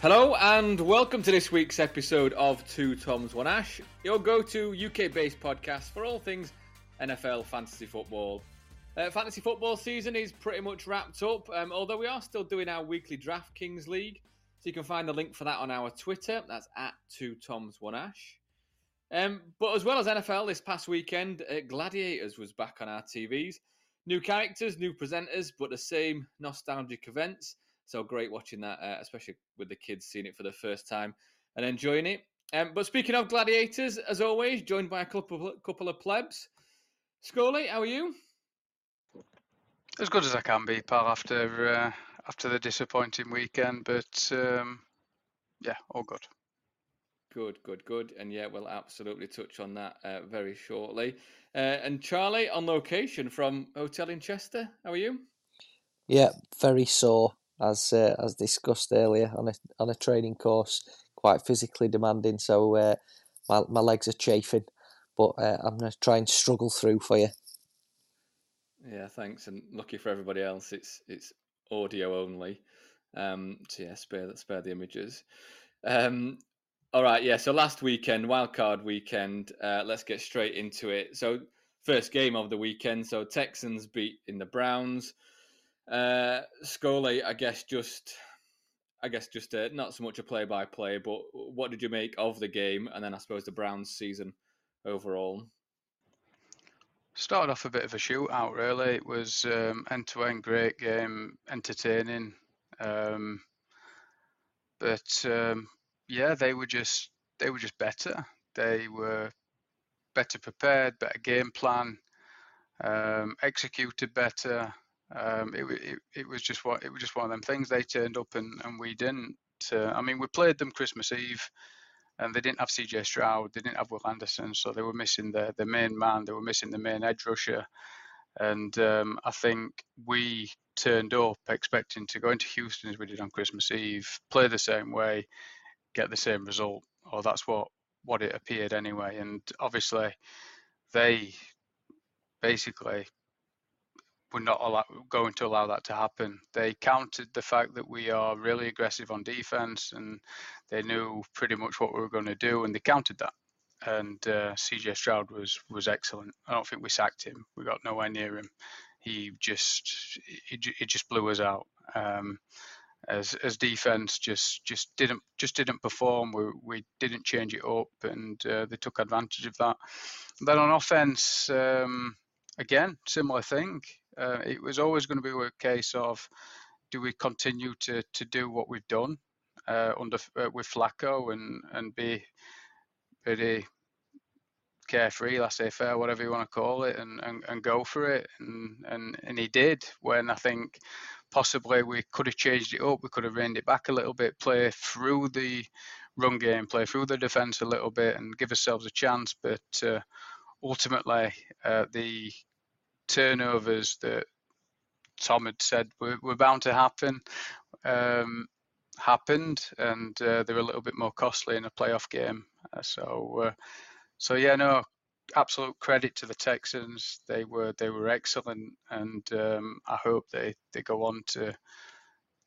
Hello and welcome to this week's episode of Two Toms One Ash, your go-to UK-based podcast for all things NFL fantasy football. Uh, fantasy football season is pretty much wrapped up, um, although we are still doing our weekly DraftKings League. So you can find the link for that on our Twitter. That's at Two Toms One Ash. Um, but as well as NFL this past weekend, uh, Gladiators was back on our TVs. New characters, new presenters, but the same nostalgic events. So great watching that, uh, especially with the kids seeing it for the first time and enjoying it. Um, but speaking of gladiators, as always, joined by a couple of, couple of plebs. Scully, how are you? As good as I can be, pal. After uh, after the disappointing weekend, but um, yeah, all good. Good, good, good. And yeah, we'll absolutely touch on that uh, very shortly. Uh, and Charlie on location from Hotel in Chester. How are you? Yeah, very sore as uh, as discussed earlier on a on a training course, quite physically demanding. So uh, my my legs are chafing, but uh, I'm gonna try and struggle through for you. Yeah, thanks. And lucky for everybody else, it's it's audio only. Um, so yeah, spare spare the images. Um, all right, yeah. So last weekend, wildcard weekend. Uh, let's get straight into it. So first game of the weekend. So Texans beat in the Browns. Uh, Scully, I guess just, I guess just uh, not so much a play-by-play, but what did you make of the game, and then I suppose the Browns' season overall? Started off a bit of a shootout, really. It was um, end-to-end great game, entertaining, um, but um, yeah, they were just they were just better. They were better prepared, better game plan, um, executed better. Um, it, it, it was just what it was just one of them things. They turned up and, and we didn't. Uh, I mean, we played them Christmas Eve, and they didn't have CJ Stroud, they didn't have Will Anderson, so they were missing the the main man, they were missing the main edge rusher, and um, I think we turned up expecting to go into Houston as we did on Christmas Eve, play the same way, get the same result, or that's what what it appeared anyway. And obviously, they basically we're not allow, going to allow that to happen. They counted the fact that we are really aggressive on defense, and they knew pretty much what we were going to do, and they counted that. And uh, CJ Stroud was was excellent. I don't think we sacked him. We got nowhere near him. He just it, it just blew us out. Um, as as defense just just didn't just didn't perform. We we didn't change it up, and uh, they took advantage of that. then on offense, um, again similar thing. Uh, it was always going to be a case of do we continue to to do what we've done uh, under uh, with Flacco and and be pretty carefree, laissez-faire, whatever you want to call it, and, and, and go for it. And, and and he did. When I think possibly we could have changed it up, we could have reined it back a little bit, play through the run game, play through the defense a little bit, and give ourselves a chance. But uh, ultimately, uh, the turnovers that Tom had said were, were bound to happen um, happened, and uh, they were a little bit more costly in a playoff game. Uh, so, uh, so yeah, no, absolute credit to the Texans. They were they were excellent, and um, I hope they, they go on to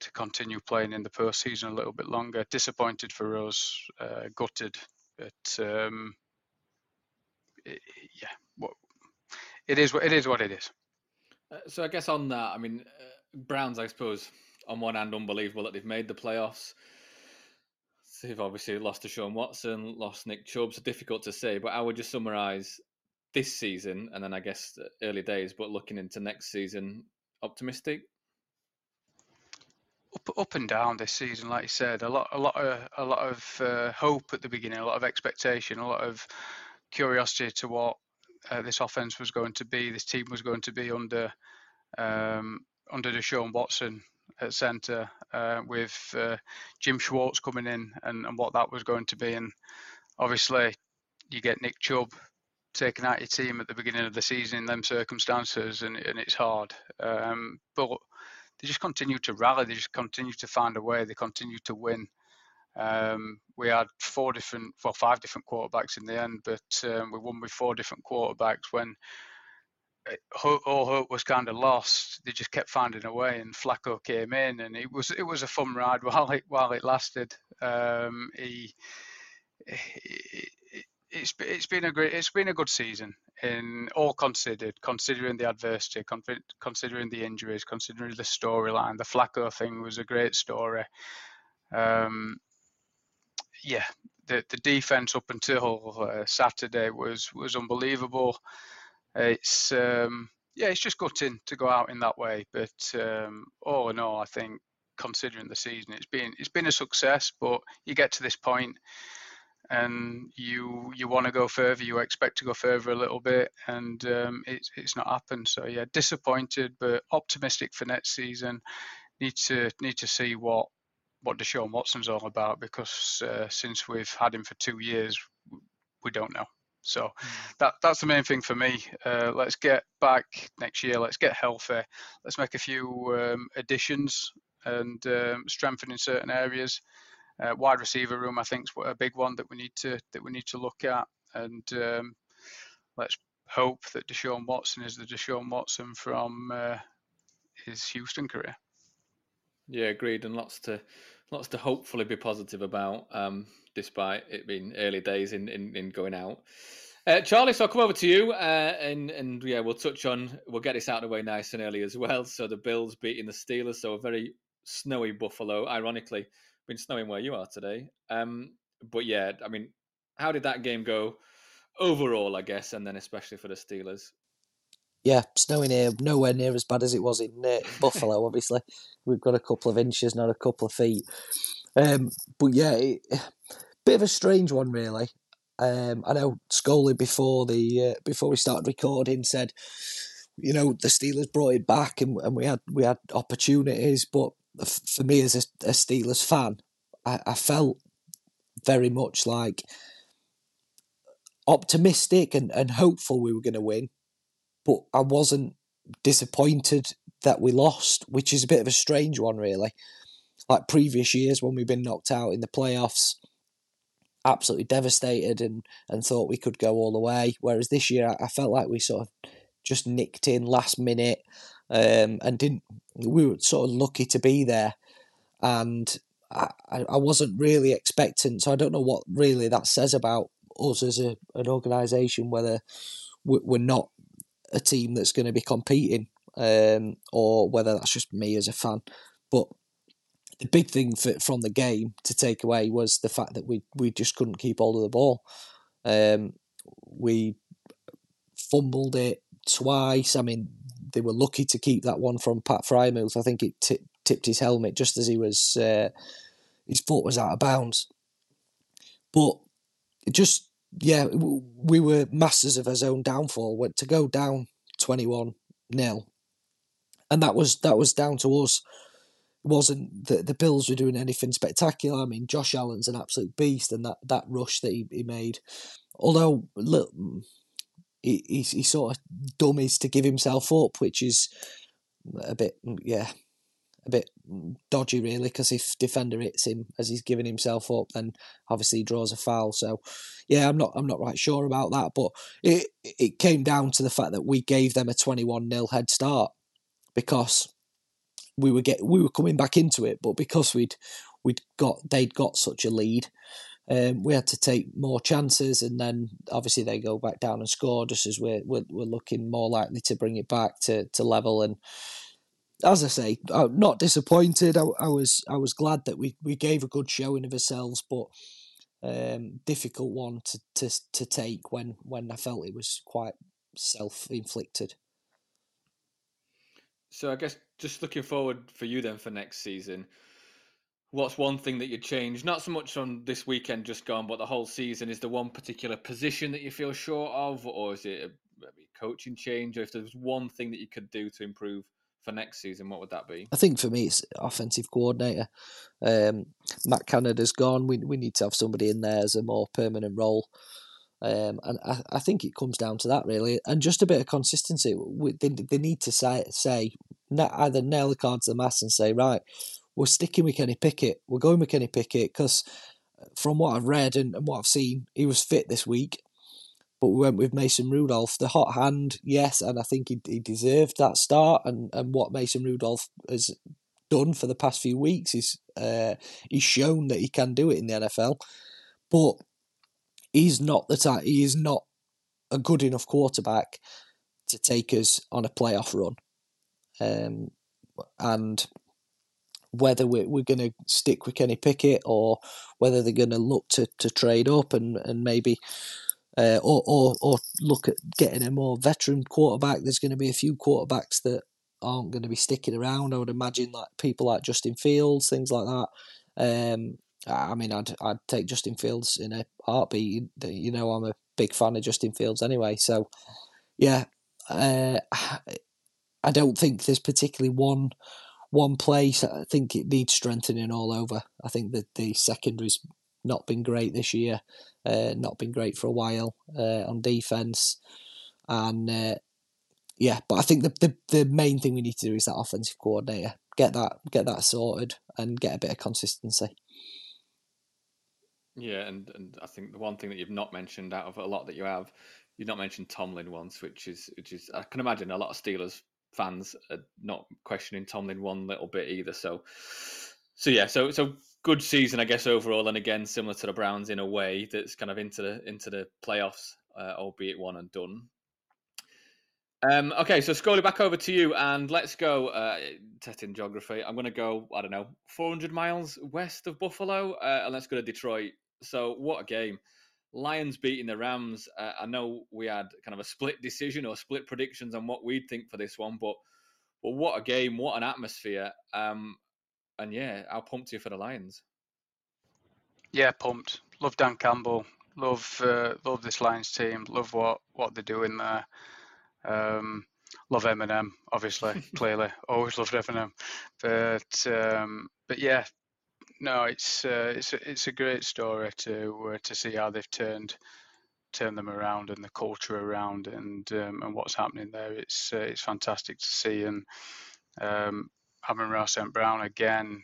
to continue playing in the postseason a little bit longer. Disappointed for us, uh, gutted, but um, it, yeah, it is what it is what it is. Uh, so I guess on that, I mean, uh, Browns, I suppose, on one hand, unbelievable that they've made the playoffs. They've obviously lost Deshaun Watson, lost Nick Chubb, so difficult to say. But I would just summarise this season, and then I guess the early days, but looking into next season, optimistic. Up, up and down this season, like you said, a lot, a lot of, a lot of uh, hope at the beginning, a lot of expectation, a lot of curiosity to what uh, this offense was going to be, this team was going to be under um, under Deshaun Watson at centre, uh, with uh, Jim Schwartz coming in and, and what that was going to be. And obviously, you get Nick Chubb taken out your team at the beginning of the season in them circumstances, and, and it's hard. Um, but they just continue to rally. They just continue to find a way. They continue to win. Um, we had four different, well, five different quarterbacks in the end, but um, we won with four different quarterbacks when all hope was kind of lost. They just kept finding a way, and Flacco came in, and it was it was a fun ride while it while it lasted. Um, he, he, it's it's been a great it's been a good season in all considered, considering the adversity, considering the injuries, considering the storyline. The Flacco thing was a great story. Um, yeah, the the defense up until uh, Saturday was was unbelievable. It's um, yeah, it's just gutting to go out in that way. But um, all in all, I think considering the season, it's been it's been a success. But you get to this point, and you you want to go further. You expect to go further a little bit, and um, it's it's not happened. So yeah, disappointed, but optimistic for next season. Need to need to see what what Deshaun Watson's all about because uh, since we've had him for two years, we don't know. So mm. that that's the main thing for me. Uh, let's get back next year. Let's get healthy. Let's make a few um, additions and um, strengthen in certain areas. Uh, wide receiver room, I think, is a big one that we need to that we need to look at. And um, let's hope that Deshaun Watson is the Deshaun Watson from uh, his Houston career. Yeah, agreed, and lots to lots to hopefully be positive about, um, despite it being early days in in, in going out. Uh, Charlie, so I'll come over to you, uh, and and yeah, we'll touch on we'll get this out of the way nice and early as well. So the Bills beating the Steelers, so a very snowy Buffalo. Ironically, been snowing where you are today. Um, but yeah, I mean, how did that game go overall? I guess, and then especially for the Steelers. Yeah, snowing here, nowhere near as bad as it was in, uh, in Buffalo. Obviously, we've got a couple of inches, not a couple of feet. Um, but yeah, it, bit of a strange one, really. Um, I know Scully before the uh, before we started recording said, you know, the Steelers brought it back and, and we had we had opportunities, but for me as a, a Steelers fan, I, I felt very much like optimistic and, and hopeful we were going to win, but I wasn't disappointed that we lost, which is a bit of a strange one, really. Like previous years when we've been knocked out in the playoffs, absolutely devastated and, and thought we could go all the way. Whereas this year, I felt like we sort of just nicked in last minute um, and didn't. We were sort of lucky to be there, and I, I wasn't really expecting. So I don't know what really that says about us as a, an organisation. Whether we're not a team that's going to be competing, um, or whether that's just me as a fan. But the big thing for, from the game to take away was the fact that we we just couldn't keep hold of the ball. Um, we fumbled it twice. I mean, they were lucky to keep that one from Pat Freiermuth. I think it t- tipped his helmet just as he was uh, his foot was out of bounds. But just yeah, we were masters of our own downfall. Went to go down twenty one 0 and that was that was down to us. Wasn't the the Bills were doing anything spectacular. I mean, Josh Allen's an absolute beast, and that, that rush that he, he made, although look, he, he, he sort of dummies to give himself up, which is a bit, yeah, a bit dodgy really. Because if defender hits him as he's giving himself up, then obviously he draws a foul. So, yeah, I'm not I'm not right sure about that, but it it came down to the fact that we gave them a 21 0 head start because we were get we were coming back into it, but because we'd we'd got they'd got such a lead um, we had to take more chances, and then obviously they go back down and score just as we're, we're, we're looking more likely to bring it back to, to level. And as I say, I'm not disappointed. I, I was I was glad that we, we gave a good showing of ourselves, but um, difficult one to, to to take when when I felt it was quite self inflicted. So I guess just looking forward for you then for next season what's one thing that you'd change? Not so much on this weekend just gone, but the whole season. Is there one particular position that you feel short of, or is it a coaching change? Or if there's one thing that you could do to improve for next season, what would that be? I think for me, it's offensive coordinator. Um, Matt Canada's gone. We we need to have somebody in there as a more permanent role. Um, and I, I think it comes down to that really, and just a bit of consistency. We, they, they need to say say either nail the card to the mast and say right, we're sticking with Kenny Pickett. We're going with Kenny Pickett because, from what I've read and, and what I've seen, he was fit this week. But we went with Mason Rudolph. The hot hand, yes, and I think he, he deserved that start. And, and what Mason Rudolph has done for the past few weeks is uh, he's shown that he can do it in the NFL. But he's not the type. He is not a good enough quarterback to take us on a playoff run. Um, and whether we're, we're going to stick with Kenny Pickett or whether they're going to look to, to trade up and, and maybe uh, or, or or look at getting a more veteran quarterback. There's going to be a few quarterbacks that aren't going to be sticking around. I would imagine like people like Justin Fields, things like that. Um, I mean, I'd I'd take Justin Fields in a heartbeat. You know, I'm a big fan of Justin Fields anyway. So, yeah, uh, I don't think there's particularly one one place. I think it needs strengthening all over. I think that the secondary's not been great this year, uh, not been great for a while uh, on defense, and uh, yeah. But I think the, the the main thing we need to do is that offensive coordinator get that get that sorted and get a bit of consistency. Yeah, and, and I think the one thing that you've not mentioned out of a lot that you have, you've not mentioned Tomlin once, which is which is I can imagine a lot of Steelers fans are not questioning Tomlin one little bit either. So, so yeah, so so good season, I guess overall, and again similar to the Browns in a way that's kind of into the into the playoffs, uh, albeit one and done. Um, okay, so scrolling back over to you, and let's go uh, testing geography. I'm going to go, I don't know, 400 miles west of Buffalo, uh, and let's go to Detroit. So, what a game! Lions beating the Rams. Uh, I know we had kind of a split decision or split predictions on what we'd think for this one, but but what a game! What an atmosphere! Um, and yeah, how pumped you for the Lions? Yeah, pumped. Love Dan Campbell. Love uh, love this Lions team. Love what what they're doing there. Um, love Eminem, obviously, clearly. Always loved Eminem, but um, but yeah, no, it's uh, it's a, it's a great story to uh, to see how they've turned turned them around and the culture around and um, and what's happening there. It's uh, it's fantastic to see and um, Amon-Ra St. Brown again,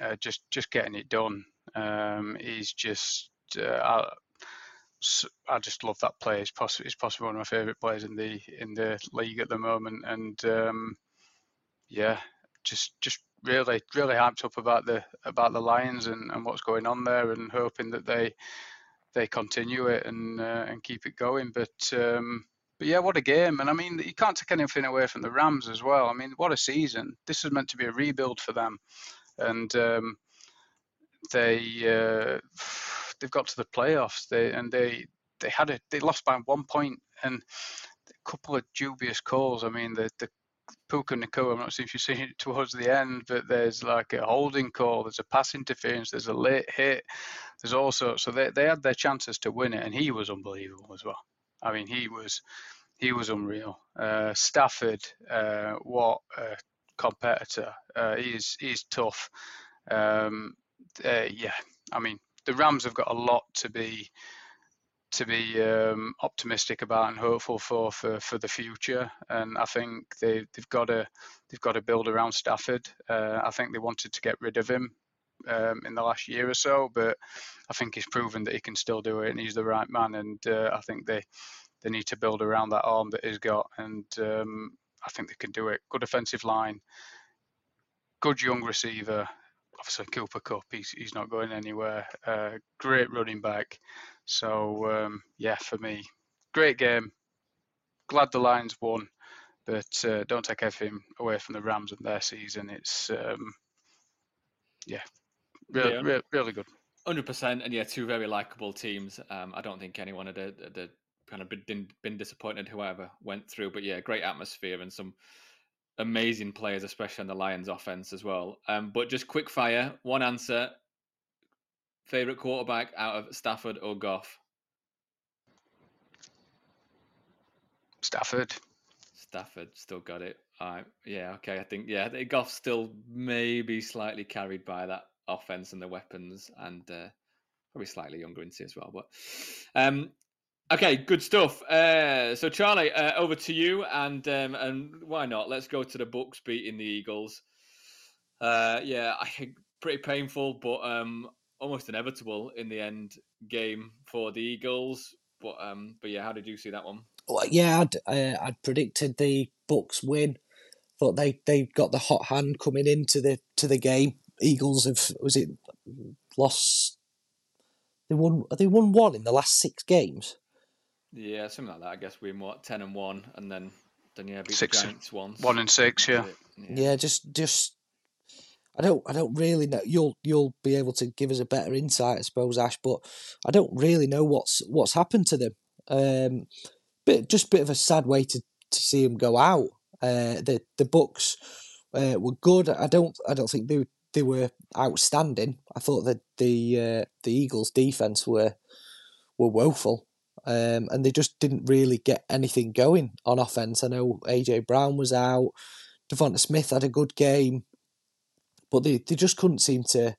uh, just just getting it done. Um, he's just uh, I, I, just love that player. He's possibly he's possibly one of my favourite players in the in the league at the moment, and um, yeah, just just really really hyped up about the about the Lions and, and what's going on there, and hoping that they they continue it and uh, and keep it going. But um, but yeah, what a game! And I mean, you can't take anything away from the Rams as well. I mean, what a season! This is meant to be a rebuild for them, and um, they uh, they've got to the playoffs. They and they they had it. They lost by one point and a couple of dubious calls. I mean, the the Puka Nacua, I'm not sure if you've seen it towards the end, but there's like a holding call, there's a pass interference, there's a late hit, there's also so they they had their chances to win it, and he was unbelievable as well. I mean, he was he was unreal. Uh, Stafford, uh, what a competitor. Uh, he's he's tough. Um, uh, yeah, I mean, the Rams have got a lot to be to be um, optimistic about and hopeful for, for for the future. And I think they they've got to they've got to build around Stafford. Uh, I think they wanted to get rid of him um, in the last year or so, but I think he's proven that he can still do it and he's the right man. And uh, I think they they need to build around that arm that he's got, and um, I think they can do it. Good offensive line, good young receiver. Obviously, Cooper Kupp, he's he's not going anywhere. Uh, great running back. So um, yeah, for me, great game. Glad the Lions won, but uh, don't take everything away from the Rams and their season. It's um, yeah, really, yeah. really, really good. Hundred percent, and yeah, two very likable teams. Um, I don't think anyone had, had, kind of been been disappointed whoever went through, but yeah, great atmosphere and some amazing players, especially on the Lions offense as well. Um, but just quick fire, one answer. Favorite quarterback out of Stafford or Goff? Stafford. Stafford still got it. Uh, yeah, okay. I think yeah, Goff still maybe slightly carried by that offense and the weapons, and uh, probably slightly younger in as well. But um, Okay, good stuff. Uh, so, Charlie, uh, over to you, and um, and why not? Let's go to the Bucs beating the Eagles. Uh, yeah, I think pretty painful, but um, almost inevitable in the end game for the Eagles. But um, but yeah, how did you see that one? Well, yeah, I'd uh, I'd predicted the Bucs win. Thought they they got the hot hand coming into the to the game. Eagles have was it lost? They won. They won one in the last six games. Yeah, something like that. I guess we won what ten and one, and then then yeah, beat Six- the Giants once. One and six, yeah. Yeah. Yeah, just just I don't I don't really know. You'll you'll be able to give us a better insight, I suppose, Ash. But I don't really know what's what's happened to them. Um, bit just bit of a sad way to, to see them go out. Uh, the the Bucs uh, were good. I don't I don't think they they were outstanding. I thought that the uh, the Eagles' defense were were woeful. Um, and they just didn't really get anything going on offense. I know AJ Brown was out. DeVonta Smith had a good game, but they, they just couldn't seem to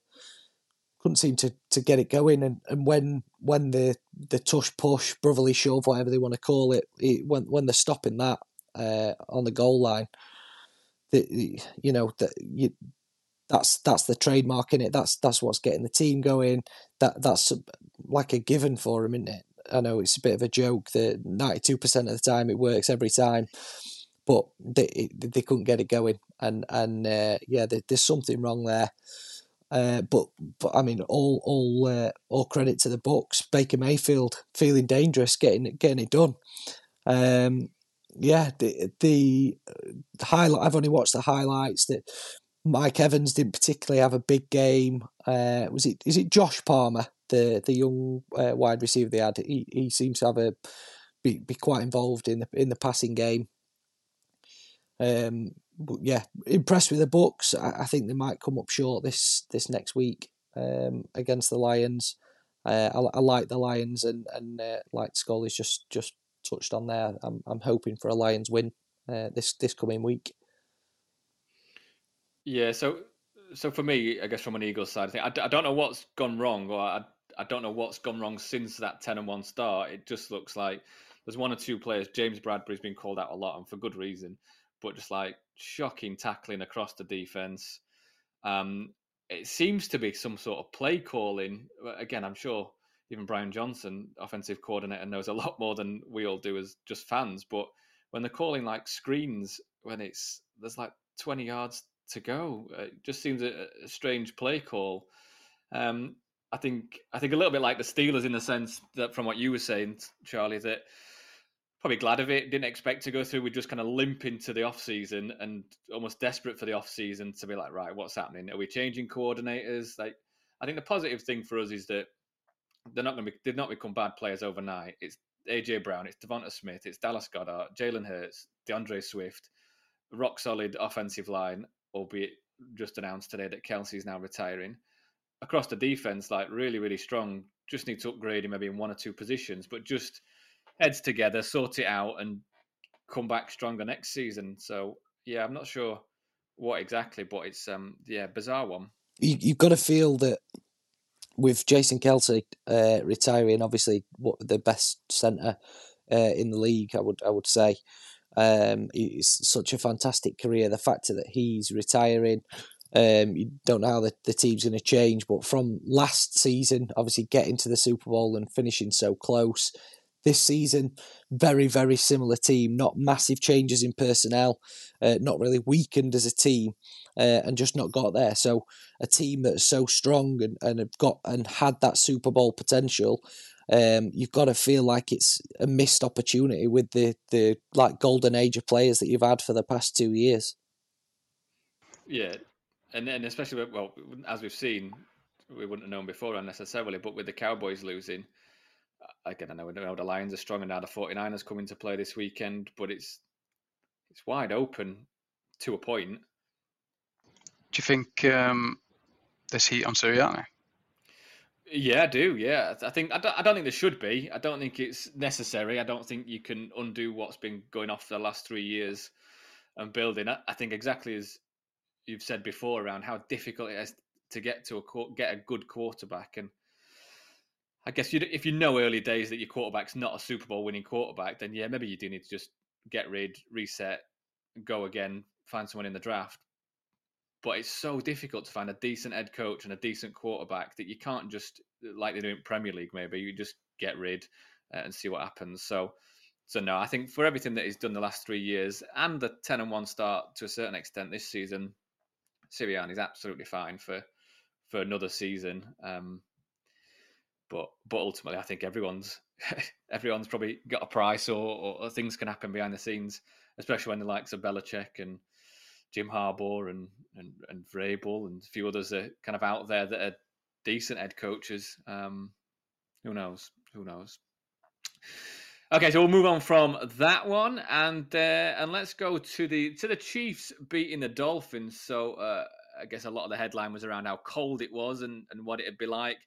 couldn't seem to, to get it going. And, and when when the the tush push, brotherly shove, whatever they want to call it, it when when they're stopping that uh, on the goal line, the, you know that you. That's that's the trademark in it. That's that's what's getting the team going. That that's like a given for them, isn't it? I know it's a bit of a joke that ninety two percent of the time it works every time, but they they couldn't get it going, and and uh, yeah, there, there's something wrong there. Uh, but but I mean, all all uh, all credit to the Bucs. Baker Mayfield feeling dangerous, getting getting it done. Um, yeah, the the highlight. I've only watched the highlights. That Mike Evans didn't particularly have a big game. Uh, was it is it Josh Palmer, the the young uh, wide receiver they had? He he seems to have a be, be quite involved in the in the passing game. Um, but yeah, impressed with the Bucs. I, I think they might come up short this this next week um, against the Lions. Uh, I, I like the Lions, and and uh, like Scully's just just touched on there. I'm I'm hoping for a Lions win uh, this this coming week. Yeah, so so for me, I guess from an Eagles side, I think I, I don't know what's gone wrong, or I, I don't know what's gone wrong since that ten and one start. It just looks like there's one or two players. James Bradberry's been called out a lot, and for good reason. But just like shocking tackling across the defense. Um, it seems to be some sort of play calling. Again, I'm sure even Brian Johnson, offensive coordinator, knows a lot more than we all do as just fans. But when they're calling like screens, when it's there's like 20 yards to go, it just seems a, a strange play call. Um, I think I think a little bit like the Steelers in the sense that from what you were saying, Charlie, that probably glad of it. Didn't expect to go through. We just kind of limp into the off season and almost desperate for the off season to be like, right, what's happening? Are we changing coordinators? Like, I think the positive thing for us is that they're not going to be, did not become bad players overnight. It's AJ Brown, it's DeVonta Smith, it's Dallas Goedert, Jalen Hurts, D'Andre Swift, rock solid offensive line, albeit just announced today that Kelce's now retiring. Across the defense, like really, really strong. Just need to upgrade him maybe in one or two positions, but just heads together, sort it out, and come back stronger next season. So yeah, I'm not sure what exactly, but it's um yeah bizarre one. You, you've got to feel that with Jason Kelce uh, retiring, obviously what the best centre uh, in the league, I would I would say. Um, it's such a fantastic career. The fact that he's retiring, um, you don't know how the, the team's going to change. But from last season, obviously getting to the Super Bowl and finishing so close, this season, very, very similar team, not massive changes in personnel, uh, not really weakened as a team, uh, and just not got there. So, a team that's so strong and, and have got and had that Super Bowl potential, um, you've got to feel like it's a missed opportunity with the, the like golden age of players that you've had for the past two years. Yeah, and then especially well, as we've seen, we wouldn't have known before necessarily, but with the Cowboys losing, again, I know, I know the Lions are strong and now the 49ers come into play this weekend, but it's it's wide open to a point. Do you think um, there's heat on Sirianni? Yeah, I do. Yeah, I think I don't, I don't think there should be. I don't think it's necessary. I don't think you can undo what's been going off for the last three years and building. I, I think exactly as you've said before around how difficult it is to get to a get a good quarterback and I guess if you know early days that your quarterback's not a Super Bowl winning quarterback, then yeah, maybe you do need to just get rid, reset, go again, find someone in the draft. But it's so difficult to find a decent head coach and a decent quarterback that you can't just, like they do in Premier League, maybe you just get rid, uh, and see what happens. So, so no, I think for everything that he's done the last three years and the ten and one start to a certain extent this season, Sirianni is absolutely fine for for another season. Um, but but ultimately, I think everyone's everyone's probably got a price, or, or, things can happen behind the scenes, especially when the likes of Belichick and Jim Harbaugh and and and Vrabel and a few others are kind of out there that are decent head coaches. Um, who knows? Who knows? Okay, so we'll move on from that one, and uh, and let's go to the to the Chiefs beating the Dolphins. So uh, I guess a lot of the headline was around how cold it was and, and what it'd be like.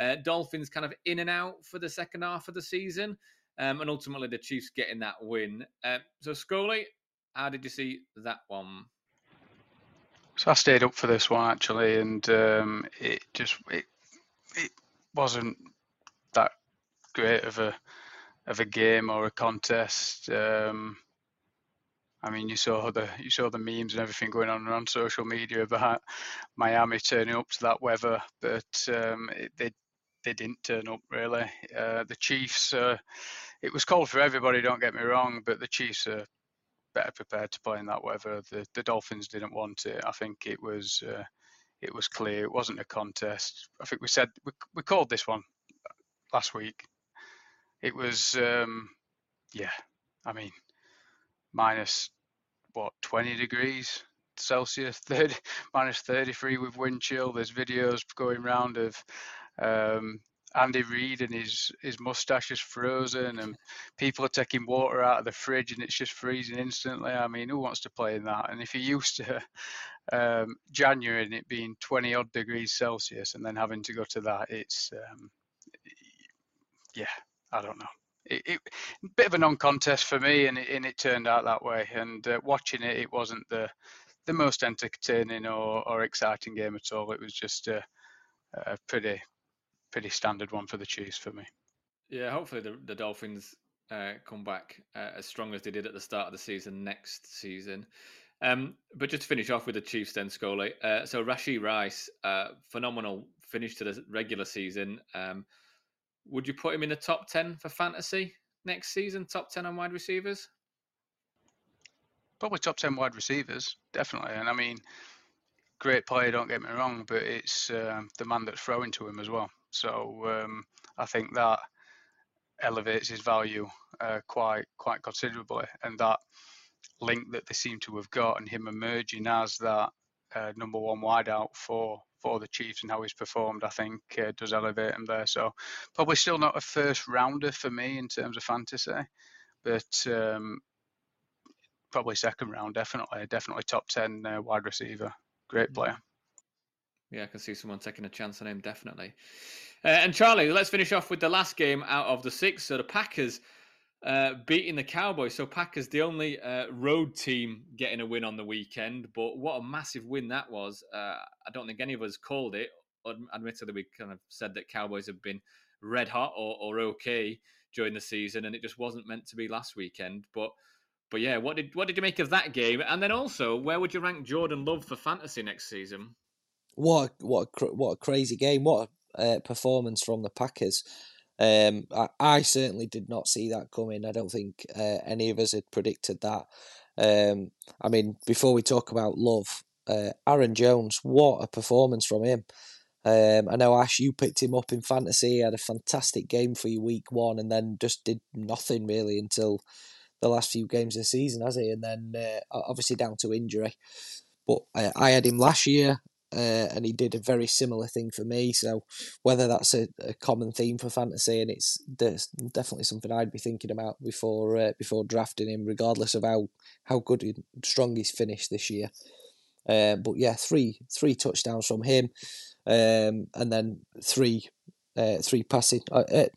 Uh, Dolphins kind of in and out for the second half of the season, um, and ultimately the Chiefs getting that win. Uh, so Scully, how did you see that one? So I stayed up for this one actually, and um, it just it it wasn't that great of a of a game or a contest. Um, I mean, you saw the you saw the memes and everything going on on social media about Miami turning up to that weather, but um, it, they they didn't turn up really. Uh, the Chiefs, uh, it was cold for everybody. Don't get me wrong, but the Chiefs are better prepared to play in that weather. The the Dolphins didn't want it. I think it was uh, it was clear it wasn't a contest. I think we said we we called this one last week. It was um, yeah. I mean, minus what 20 degrees Celsius, 30 minus 33 with wind chill. There's videos going around of um, Andy Reid and his his mustache is frozen, and people are taking water out of the fridge and it's just freezing instantly. I mean, who wants to play in that? And if you're used to um, January and it being 20 odd degrees Celsius and then having to go to that, it's um, yeah, I don't know. It, it, bit of a non-contest for me, and it, and it turned out that way. And uh, watching it, it wasn't the the most entertaining or, or exciting game at all. It was just a, a pretty pretty standard one for the Chiefs for me. Yeah, hopefully the, the Dolphins uh, come back uh, as strong as they did at the start of the season next season. Um, but just to finish off with the Chiefs, then Scully. Uh, so Rashee Rice, uh, phenomenal finish to the regular season. Um, would you put him in the top ten for fantasy next season? Top ten on wide receivers? Probably top ten wide receivers, definitely. And I mean, great player, don't get me wrong, but it's um, the man that's throwing to him as well. So um, I think that elevates his value uh, quite quite considerably, and that link that they seem to have got, and him emerging as that uh, number one wideout for for the Chiefs and how he's performed, I think uh, does elevate him there. So probably still not a first rounder for me in terms of fantasy, but um, probably second round, definitely, definitely top ten uh, wide receiver. Great player. Yeah, I can see someone taking a chance on him, definitely. Uh, and Charlie, let's finish off with the last game out of the six. So the Packers uh, beating the Cowboys. So Packers, the only uh, road team getting a win on the weekend. But what a massive win that was. Uh, I don't think any of us called it. Admittedly, we kind of said that Cowboys have been red hot or, or okay during the season, and it just wasn't meant to be last weekend. But but yeah, what did what did you make of that game? And then also, where would you rank Jordan Love for fantasy next season? What what what a crazy game! What a uh, performance from the Packers. Um, I, I certainly did not see that coming. I don't think uh, any of us had predicted that. Um, I mean, before we talk about Love, uh, Aaron Jones, what a performance from him. Um, I know Ash, you picked him up in fantasy. He had a fantastic game for you week one, and then just did nothing really until the last few games of the season, has he? And then uh, obviously down to injury. But I, I had him last year uh, and he did a very similar thing for me. So whether that's a, a common theme for fantasy, and it's definitely something I'd be thinking about before uh, before drafting him, regardless of how how good and strong he's finished this year. Uh, but yeah, three three touchdowns from him, um, and then three uh, three passing. Uh, uh,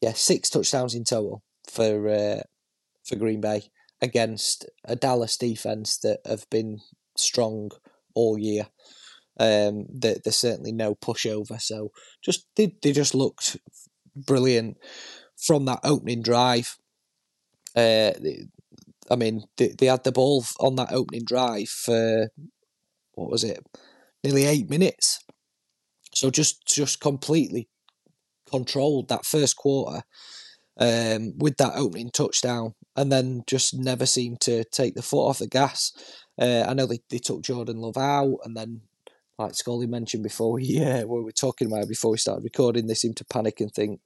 yeah, six touchdowns in total for for Green Bay against a Dallas defense that have been strong all year. Um, there, there's certainly no pushover. So just they, they just looked brilliant from that opening drive. Uh, I mean, they, they had the ball on that opening drive for what was it, nearly eight minutes. So just just completely controlled that first quarter, um, with that opening touchdown, and then just never seemed to take the foot off the gas. Uh, I know they, they took Jordan Love out, and then like Scully mentioned before we uh, we were talking about before we started recording, they seemed to panic and think,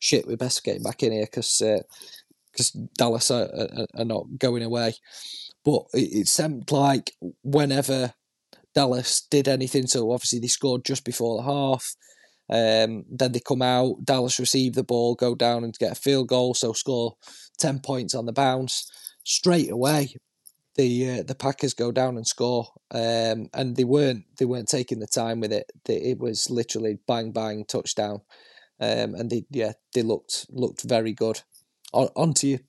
"Shit, we best get back in here because uh, Dallas are, are, are, not going away." But it, it seemed like whenever Dallas did anything, so obviously they scored just before the half. Um, then they come out, Dallas receive the ball, go down and get a field goal, so score ten points on the bounce straight away the uh, the Packers go down and score, um, and they weren't they weren't taking the time with it. It was literally bang bang touchdown, um, and they yeah they looked looked very good. On, on to your,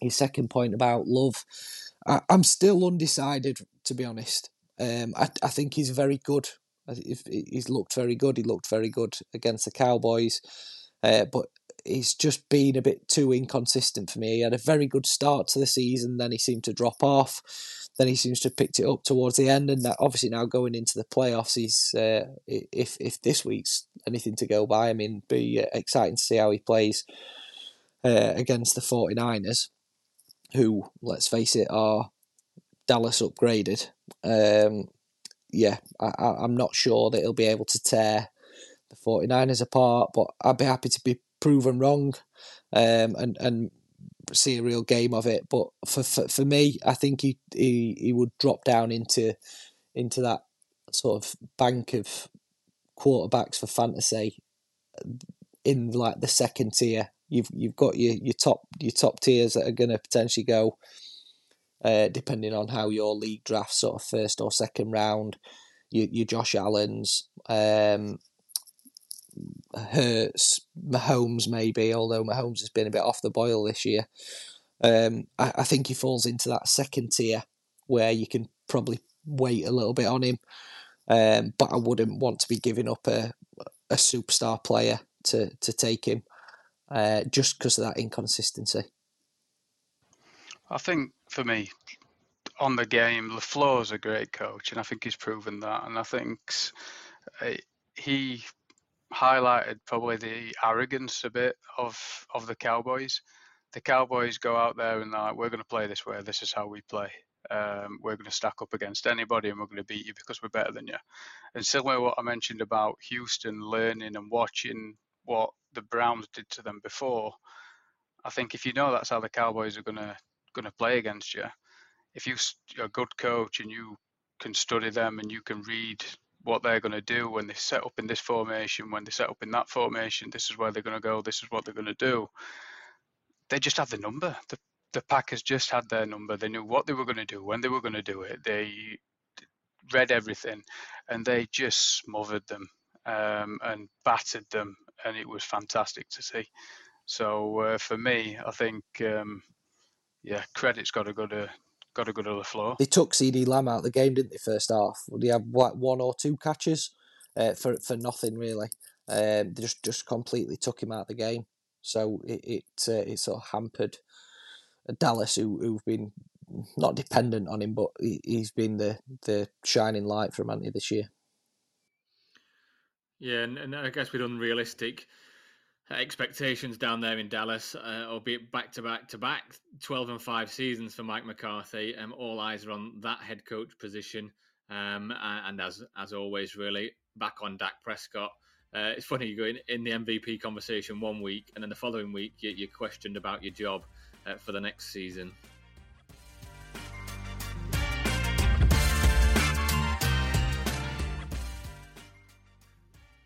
your second point about love, I, am still undecided to be honest. Um, I I think he's very good. He's looked very good. He looked very good against the Cowboys, uh, but he's just been a bit too inconsistent for me. He had a very good start to the season, then he seemed to drop off. Then he seems to have picked it up towards the end, and that obviously now going into the playoffs, he's uh, if if this week's anything to go by, I mean, be uh, exciting to see how he plays uh, against the 49ers, who, let's face it, are Dallas upgraded. Um, yeah, I, I'm not sure that he'll be able to tear the 49ers apart, but I'd be happy to be proven wrong um, and and see a real game of it. But for for, for me, I think he, he he would drop down into into that sort of bank of quarterbacks for fantasy in like the second tier. You've you've got your, your top your top tiers that are going to potentially go, uh, depending on how your league drafts, sort of first or second round. Your, your Josh Allen's, um, Hurts, Mahomes maybe, although Mahomes has been a bit off the boil this year. Um, I, I think he falls into that second tier where you can probably wait a little bit on him. Um, but I wouldn't want to be giving up a a superstar player to to take him uh, just because of that inconsistency. I think for me, on the game, LaFleur is a great coach, and I think he's proven that. And I think uh, he highlighted probably the arrogance a bit of of the Cowboys. The Cowboys go out there and like, "We're going to play this way. This is how we play. Um, we're going to stack up against anybody, and we're going to beat you because we're better than you." And similar to what I mentioned about Houston learning and watching what the Browns did to them before, I think if you know that's how the Cowboys are going to going to play against you, if you, you're a good coach and you can study them and you can read what they're going to do when they set up in this formation, when they set up in that formation. This is where they're going to go. This is what they're going to do. They just had the number. The the Packers just had their number. They knew what they were going to do, when they were going to do it. They read everything, and they just smothered them um, and battered them, and it was fantastic to see. So uh, for me, I think um, yeah, credit's got to go to got to go to LaFleur. They took CeeDee Lamb out of the game, didn't they? First half, would they have like one or two catches uh, for for nothing really? Um, they just just completely took him out of the game. So it it, uh, it sort of hampered Dallas, who who've been not dependent on him, but he, he's been the the shining light for Manny this year. Yeah, and, and I guess with unrealistic expectations down there in Dallas, uh, albeit back to back to back, 12 and 5 seasons for Mike McCarthy. Um, all eyes are on that head coach position. Um, and as as always, really, back on Dak Prescott. Uh, it's funny, you go in, in, the MVP conversation one week, and then the following week, you, are questioned about your job uh, for the next season.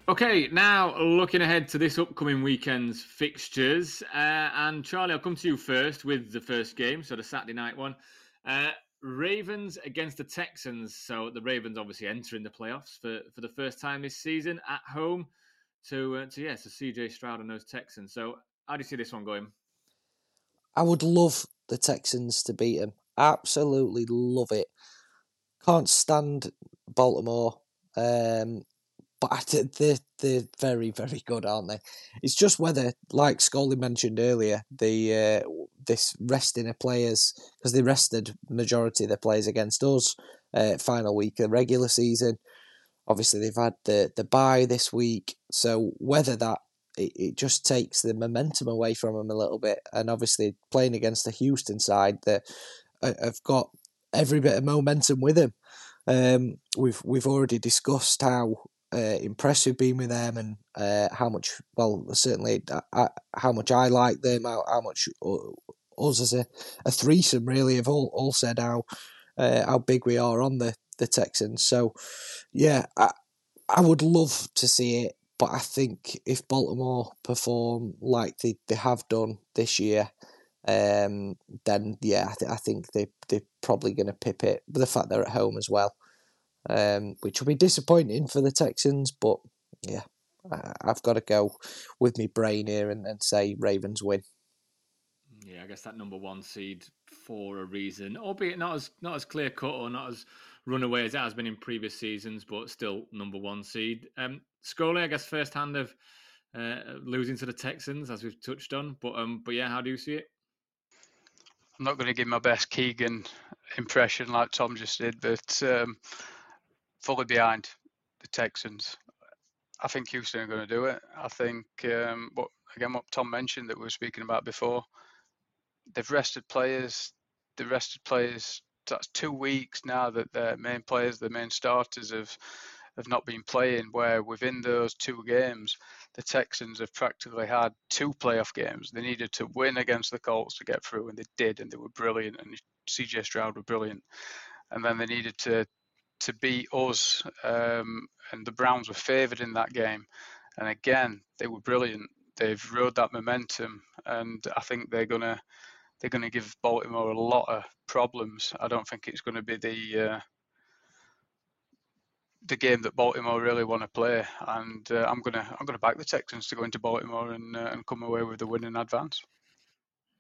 Okay, now looking ahead to this upcoming weekend's fixtures, uh, and Charlie, I'll come to you first with the first game, so the Saturday night one. Uh, Ravens against the Texans. So the Ravens obviously entering the playoffs for, for the first time this season at home to uh, to yeah, to CJ Stroud and those Texans. So how do you see this one going? I would love the Texans to beat them. Absolutely love it. Can't stand Baltimore. Um, but they're they're very very good, aren't they? It's just whether, like Scully mentioned earlier, the uh, this resting of players because they rested majority of their players against us. Uh, final week of regular season. Obviously, they've had the the bye this week, so whether that it, it just takes the momentum away from them a little bit. And obviously, playing against the Houston side that have got every bit of momentum with them. Um, we've we've already discussed how uh, impressed we've with them and uh, how much, well, certainly uh how much I like them, how, how much uh, us as a, a threesome really have all, all said how uh, how big we are on the, the Texans. So, yeah, I, I would love to see it, but I think if Baltimore perform like they, they have done this year, um, then yeah, I, th- I think they they're probably going to pip it. But the fact they're at home as well, um, which will be disappointing for the Texans. But yeah, I, have got to go with my brain here and, and say Ravens win. Yeah, I guess that number one seed for a reason, albeit not as not as clear cut or not as runaway as it has been in previous seasons, but still number one seed. Um, Scully, I guess first hand of uh, losing to the Texans, as we've touched on. But um, but yeah, how do you see it? I'm not going to give my best Keegan impression like Tom just did, but um, fully behind the Texans. I think Houston are going to do it. I think um, what again what Tom mentioned that we were speaking about before. They've rested players. They've rested players. That's two weeks now that their main players, the main starters, have have not been playing. Where within those two games, the Texans have practically had two playoff games. They needed to win against the Colts to get through, and they did, and they were brilliant. And CJ Stroud were brilliant. And then they needed to to beat us, um, and the Browns were favoured in that game. And again, they were brilliant. They've rode that momentum, and I think they're gonna they're gonna give Baltimore a lot of problems. I don't think it's going to be the uh, the game that Baltimore really want to play, and uh, I'm gonna I'm gonna back the Texans to go into Baltimore and uh, and come away with the win in advance.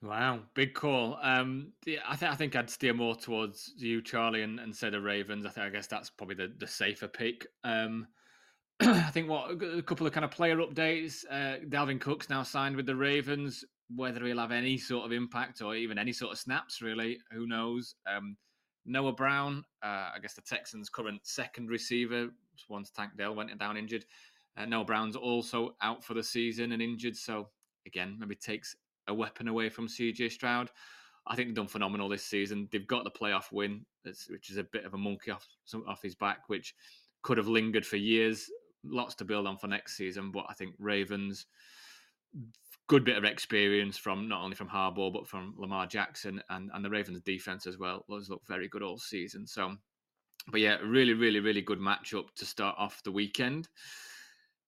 Wow, big call. Um, I think I think I'd steer more towards you, Charlie, and, and say the Ravens. I think I guess that's probably the, the safer pick. Um, I think what a couple of kind of player updates. Uh, Dalvin Cook's now signed with the Ravens. Whether he'll have any sort of impact or even any sort of snaps, really, who knows? Um, Noah Brown, uh, I guess the Texans' current second receiver, once Tank Dell went down injured. Uh, Noah Brown's also out for the season and injured, so again, maybe takes a weapon away from CJ Stroud. I think they've done phenomenal this season. They've got the playoff win, which is a bit of a monkey off off his back, which could have lingered for years. Lots to build on for next season, but I think Ravens good bit of experience from not only from Harbaugh but from Lamar Jackson and, and the Ravens defense as well. Those look very good all season. So, but yeah, really, really, really good matchup to start off the weekend.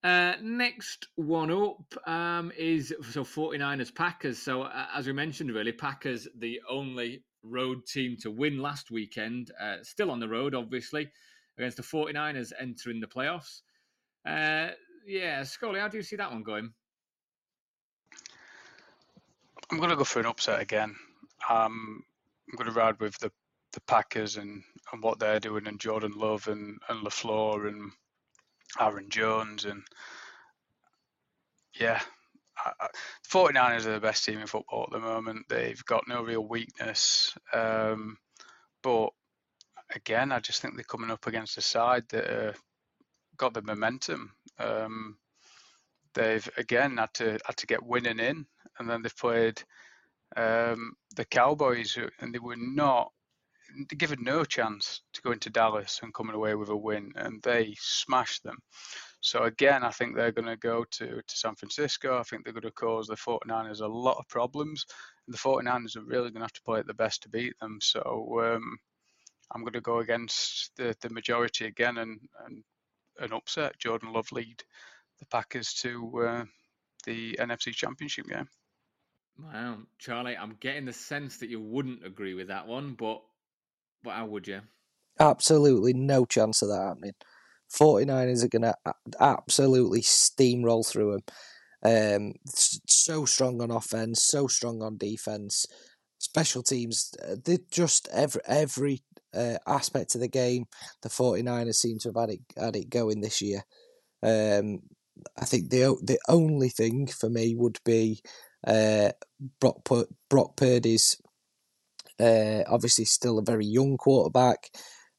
Uh, next one up um, is so 49ers Packers. So uh, as we mentioned, really Packers the only road team to win last weekend. Uh, still on the road, obviously, against the 49ers entering the playoffs. Uh, yeah, Scully, how do you see that one going? I'm going to go for an upset again. Um, I'm going to ride with the, the Packers and, and what they're doing, and Jordan Love and, and LaFleur and Aaron Jones. And yeah, I, I, 49ers are the best team in football at the moment. They've got no real weakness. Um, but again, I just think they're coming up against a side that uh, got the momentum. Um, they've again had to had to get winning in and then they've played um, the Cowboys, and they were not given no chance to go into Dallas and coming away with a win, and they smashed them. So again, I think they're going to go to, to San Francisco. I think they're going to cause the 49ers a lot of problems. And the 49ers are really going to have to play at the best to beat them. So um, I'm going to go against the, the majority again and, and an upset. Jordan Love lead the Packers to uh, the NFC Championship game. Wow, Charlie, I'm getting the sense that you wouldn't agree with that one, but but how would you? Absolutely no chance of that happening. 49ers are going to absolutely steamroll through them. Um, so strong on offense, so strong on defense. Special teams, uh, they just every every uh, aspect of the game. The 49ers seem to have had it had it going this year. Um, I think the the only thing for me would be uh, Brock, Brock Purdy's uh, obviously still a very young quarterback,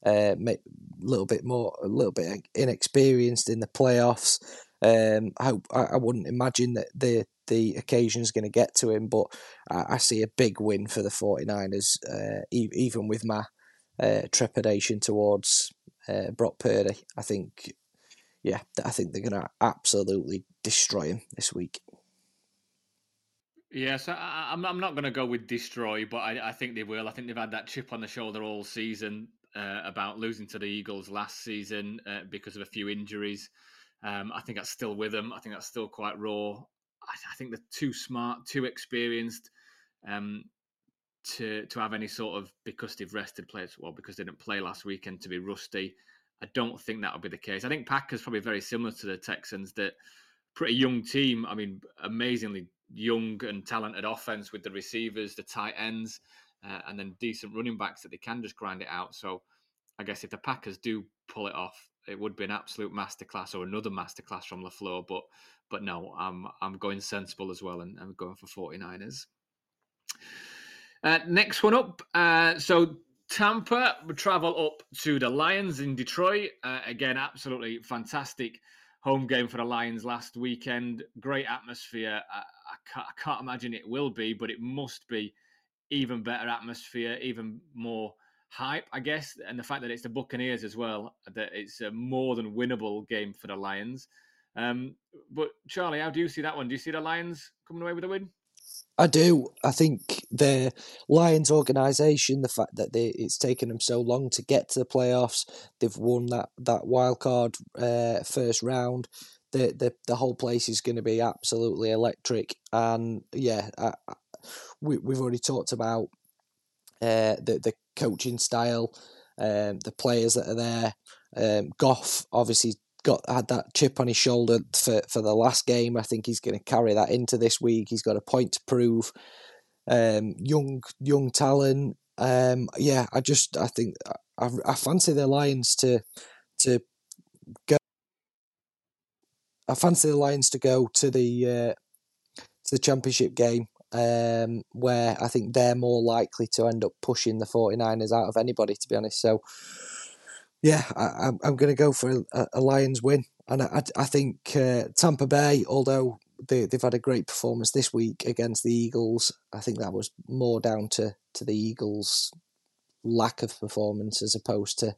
a uh, little bit more, a little bit inexperienced in the playoffs. Um, I I, wouldn't imagine that the the occasion is going to get to him, but I, I, see a big win for the 49ers, uh, e- even with my uh, trepidation towards uh, Brock Purdy. I think, yeah, I think they're going to absolutely destroy him this week. Yes, I, am I'm, not going to go with destroy, but I, I think they will. I think they've had that chip on the shoulder all season uh, about losing to the Eagles last season uh, because of a few injuries. Um, I think that's still with them. I think that's still quite raw. I, I think they're too smart, too experienced um, to to have any sort of because they've rested players. Well, because they didn't play last weekend to be rusty. I don't think that will be the case. I think Packers probably very similar to the Texans. That pretty young team. I mean, amazingly young and talented offense with the receivers, the tight ends, uh, and then decent running backs that they can just grind it out. So I guess if the Packers do pull it off, it would be an absolute masterclass or another masterclass from LaFleur. But but no, I'm I'm going sensible as well, and I'm going for 49ers. Uh, next one up. Uh, so Tampa would travel up to the Lions in Detroit. Uh, again, absolutely fantastic home game for the Lions last weekend. Great atmosphere. I, I, can't, I, can't, imagine it will be, but it must be even better atmosphere, even more hype, I guess. And the fact that it's the Buccaneers as well, that it's a more than winnable game for the Lions. Um, but Charlie, how do you see that one? Do you see the Lions coming away with a win? I do. I think the Lions organisation, the fact that they, it's taken them so long to get to the playoffs, they've won that that wild card uh, first round. The, the the whole place is going to be absolutely electric, and yeah, I, I, we we've already talked about uh, the the coaching style, um, the players that are there. Um, Goff obviously got had that chip on his shoulder for, for the last game. I think he's going to carry that into this week. He's got a point to prove. Um, young young talent. Um, yeah, I just I think I, I fancy the Lions to to go. I fancy the Lions to go to the uh, to the championship game um, where I think they're more likely to end up pushing the 49ers out of anybody, to be honest. So, yeah, I, am I'm going to go for a, a, Lions win, and I I think uh, Tampa Bay, although they they've had a great performance this week against the Eagles, I think that was more down to to the Eagles' lack of performance as opposed to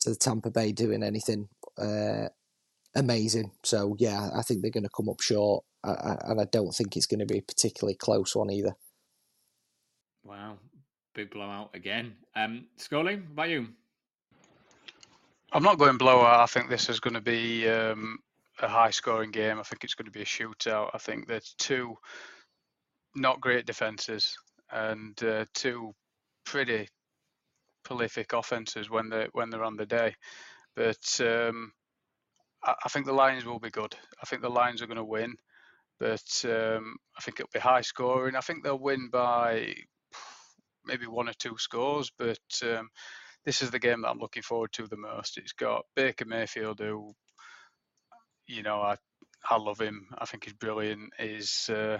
to the Tampa Bay doing anything uh, amazing. So yeah, I think they're going to come up short, and I don't think it's going to be a particularly close one either. Wow, big blowout again. Um, Scully, about you? I'm not going blowout. I think this is going to be um, a high scoring game. I think it's going to be a shootout. I think there's two not great defenses and uh, two pretty prolific offenses when they when they're on the day. But um, I, I, think the Lions will be good. I think the Lions are going to win, but um, I think it'll be high scoring. I think they'll win by maybe one or two scores, but um, this is the game that I'm looking forward to the most. It's got Baker Mayfield, who, you know, I I love him. I think he's brilliant. He's uh,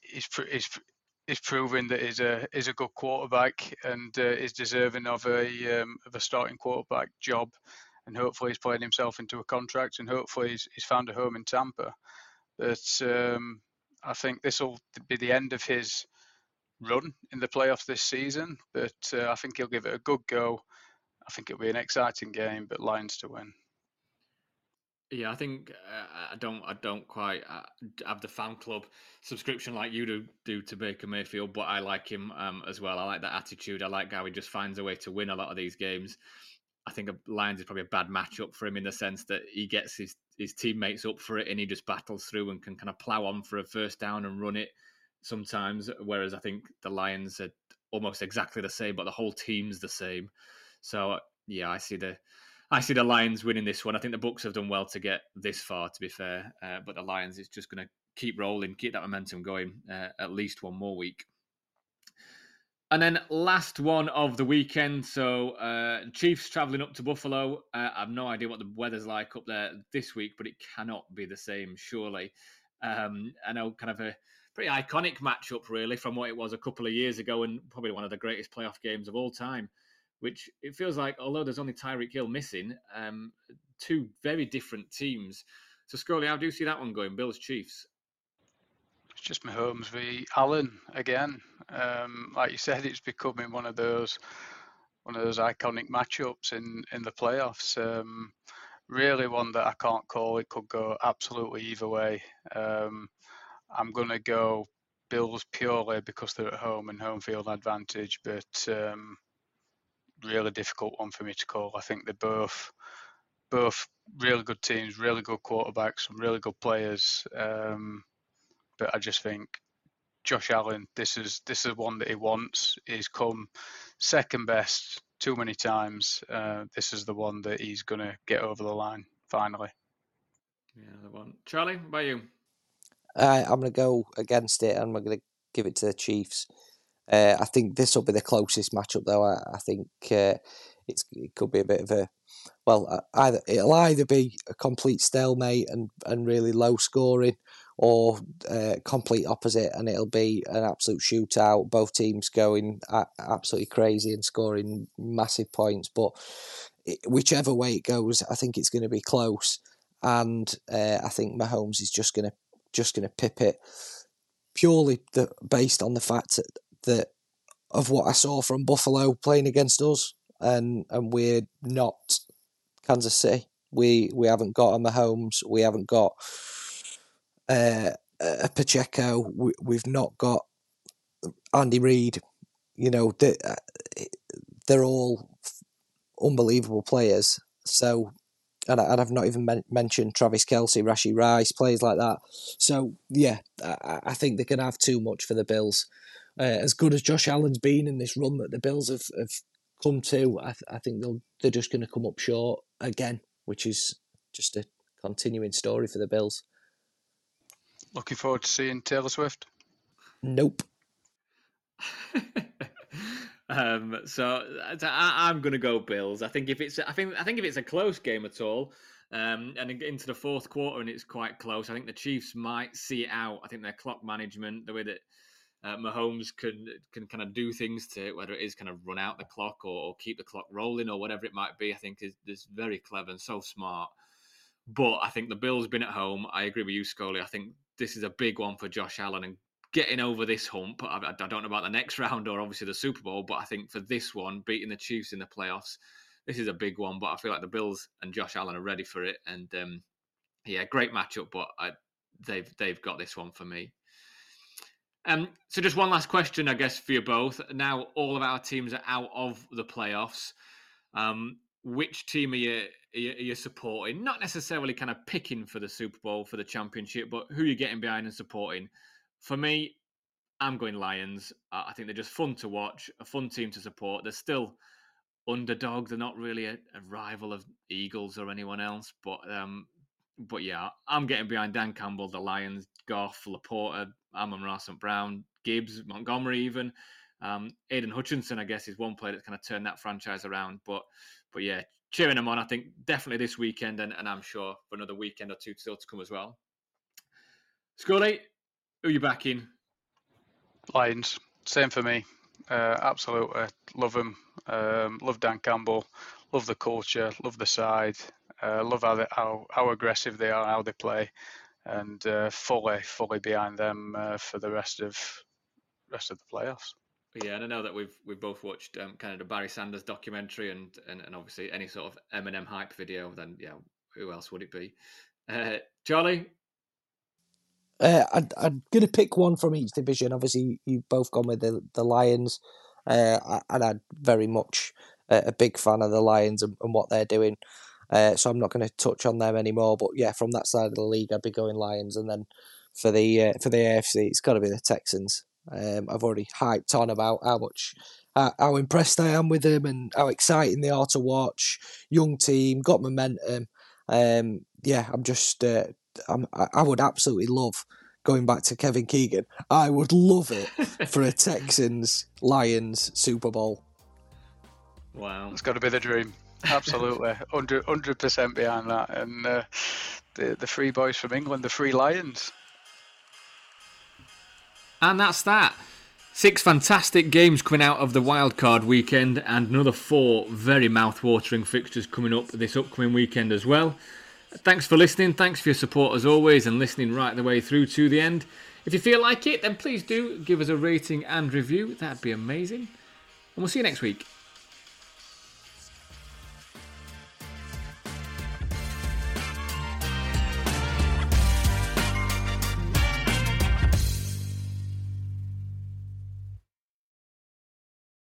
he's he's is proving that he's a is a good quarterback and uh, is deserving of a um, of a starting quarterback job, and hopefully he's playing himself into a contract, and hopefully he's, he's found a home in Tampa. But um, I think this will be the end of his run in the playoffs this season, but uh, I think he'll give it a good go. I think it'll be an exciting game, but Lions to win. Yeah, I think uh, I don't I don't quite uh, have the fan club subscription like you do do to Baker Mayfield, but I like him um, as well. I like that attitude. I like how he just finds a way to win a lot of these games. I think Lions is probably a bad matchup for him in the sense that he gets his his teammates up for it and he just battles through and can kind of plow on for a first down and run it sometimes. Whereas I think the Lions are almost exactly the same, but the whole team's the same. So yeah, I see the I see the Lions winning this one. I think the Bucs have done well to get this far, to be fair. Uh, but the Lions is just going to keep rolling, keep that momentum going uh, at least one more week. And then last one of the weekend. So uh, Chiefs traveling up to Buffalo. Uh, I have no idea what the weather's like up there this week, but it cannot be the same, surely. Um, I know kind of a pretty iconic matchup, really, from what it was a couple of years ago, and probably one of the greatest playoff games of all time. which it feels like, although there's only Tyreek Hill missing, um, two very different teams. So, Scully, how do you see that one going? Bills Chiefs. It's just Mahomes v Allen again. Um, like you said, it's becoming one of those one of those iconic matchups in in the playoffs. Um, really, one that I can't call. It could go absolutely either way. Um, I'm going to go Bills purely because they're at home and home field advantage, but um, really difficult one for me to call. I think they're both both really good teams, really good quarterbacks, some really good players. Um, but I just think Josh Allen, this is this is one that he wants. He's come second best too many times. Uh, this is the one that he's going to get over the line finally. Yeah, the one. Charlie, by you? Uh, I'm going to go against it, and I'm going to give it to the Chiefs. Uh, I think this will be the closest matchup, though. I, I think uh, it's it could be a bit of a well, either it'll either be a complete stalemate and and really low scoring, or uh, complete opposite, and it'll be an absolute shootout. Both teams going absolutely crazy and scoring massive points. But whichever way it goes, I think it's going to be close, and uh, I think Mahomes is just going to just going to pip it purely the, based on the fact that, that of what I saw from Buffalo playing against us, and and we're not Kansas City. We we haven't got a Mahomes. We haven't got uh, a Pacheco. We, we've not got Andy Reid. You know, they, uh, they're all unbelievable players. So, and, I, have not even men- mentioned Travis Kelce, Rashee Rice, players like that. So, yeah, I, I think they can have too much for the Bills. Uh, as good as Josh Allen's been in this run that the Bills have, have come to, I, th- I think they'll they're just going to come up short again, which is just a continuing story for the Bills. Looking forward to seeing Taylor Swift. Nope. um, so I, am going to go Bills. I think if it's, I think, I think if it's a close game at all, um, and into the fourth quarter and it's quite close, I think the Chiefs might see it out. I think their clock management, the way that uh, Mahomes can can kind of do things to whether it is kind of run out the clock or, or keep the clock rolling or whatever it might be. I think is, is very clever and so smart. But I think the Bills been at home. I agree with you, Scully. I think this is a big one for Josh Allen and getting over this hump. I, I, don't know about the next round or obviously the Super Bowl, but I think for this one, beating the Chiefs in the playoffs, this is a big one. But I feel like the Bills and Josh Allen are ready for it. And um, yeah, great matchup, but I, they've they've got this one for me. Um, so just one last question, I guess, for you both. Now all of our teams are out of the playoffs. Um, which team are you, are you, supporting? Not necessarily kind of picking for the Super Bowl for the championship, but who you're getting behind and supporting. For me, I'm going Lions. I think they're just fun to watch, a fun team to support. They're still underdog. They're not really a, a rival of Eagles or anyone else, but um, but yeah, I'm getting behind Dan Campbell, the Lions, Goff, LaPorta, Amon-Ra St. Brown, Gibbs, Montgomery, even. Um, Aidan Hutchinson, I guess, is one player that's kind of turned that franchise around. But but yeah, cheering them on. I think definitely this weekend, and, and I'm sure for another weekend or two still to come as well. Scully, who are you backing? Lions. Same for me. Uh, absolutely love them. Um, love Dan Campbell. Love the culture. Love the side. Uh, love how, they, how how aggressive they are, how they play, and uh, fully fully behind them uh, for the rest of rest of the playoffs. Yeah, and I know that we've we've both watched um, kind of the Barry Sanders documentary and, and and obviously any sort of Eminem hype video. Then yeah, who else would it be? Uh, Charlie. Uh, I, I'm going to pick one from each division. Obviously, you've both gone with the the Lions, uh, and I'm very much a big fan of the Lions and, and what they're doing. Uh, so I'm not going to touch on them anymore. But yeah, from that side of the league, I'd be going Lions, and then for the uh, for the AFC, it's got to be the Texans. Um, I've already hyped on about how much, uh, how impressed I am with them and how exciting they are to watch. Young team, got momentum. Um, yeah, I'm just, uh, I'm, I would absolutely love going back to Kevin Keegan. I would love it for a Texans Lions Super Bowl. Wow, it's got to be the dream. Absolutely, hundred percent behind that, and uh, the the three boys from England, the three Lions. And that's that. Six fantastic games coming out of the wildcard weekend, and another four very mouth-watering fixtures coming up this upcoming weekend as well. Thanks for listening. Thanks for your support as always, and listening right the way through to the end. If you feel like it, then please do give us a rating and review. That'd be amazing. And we'll see you next week.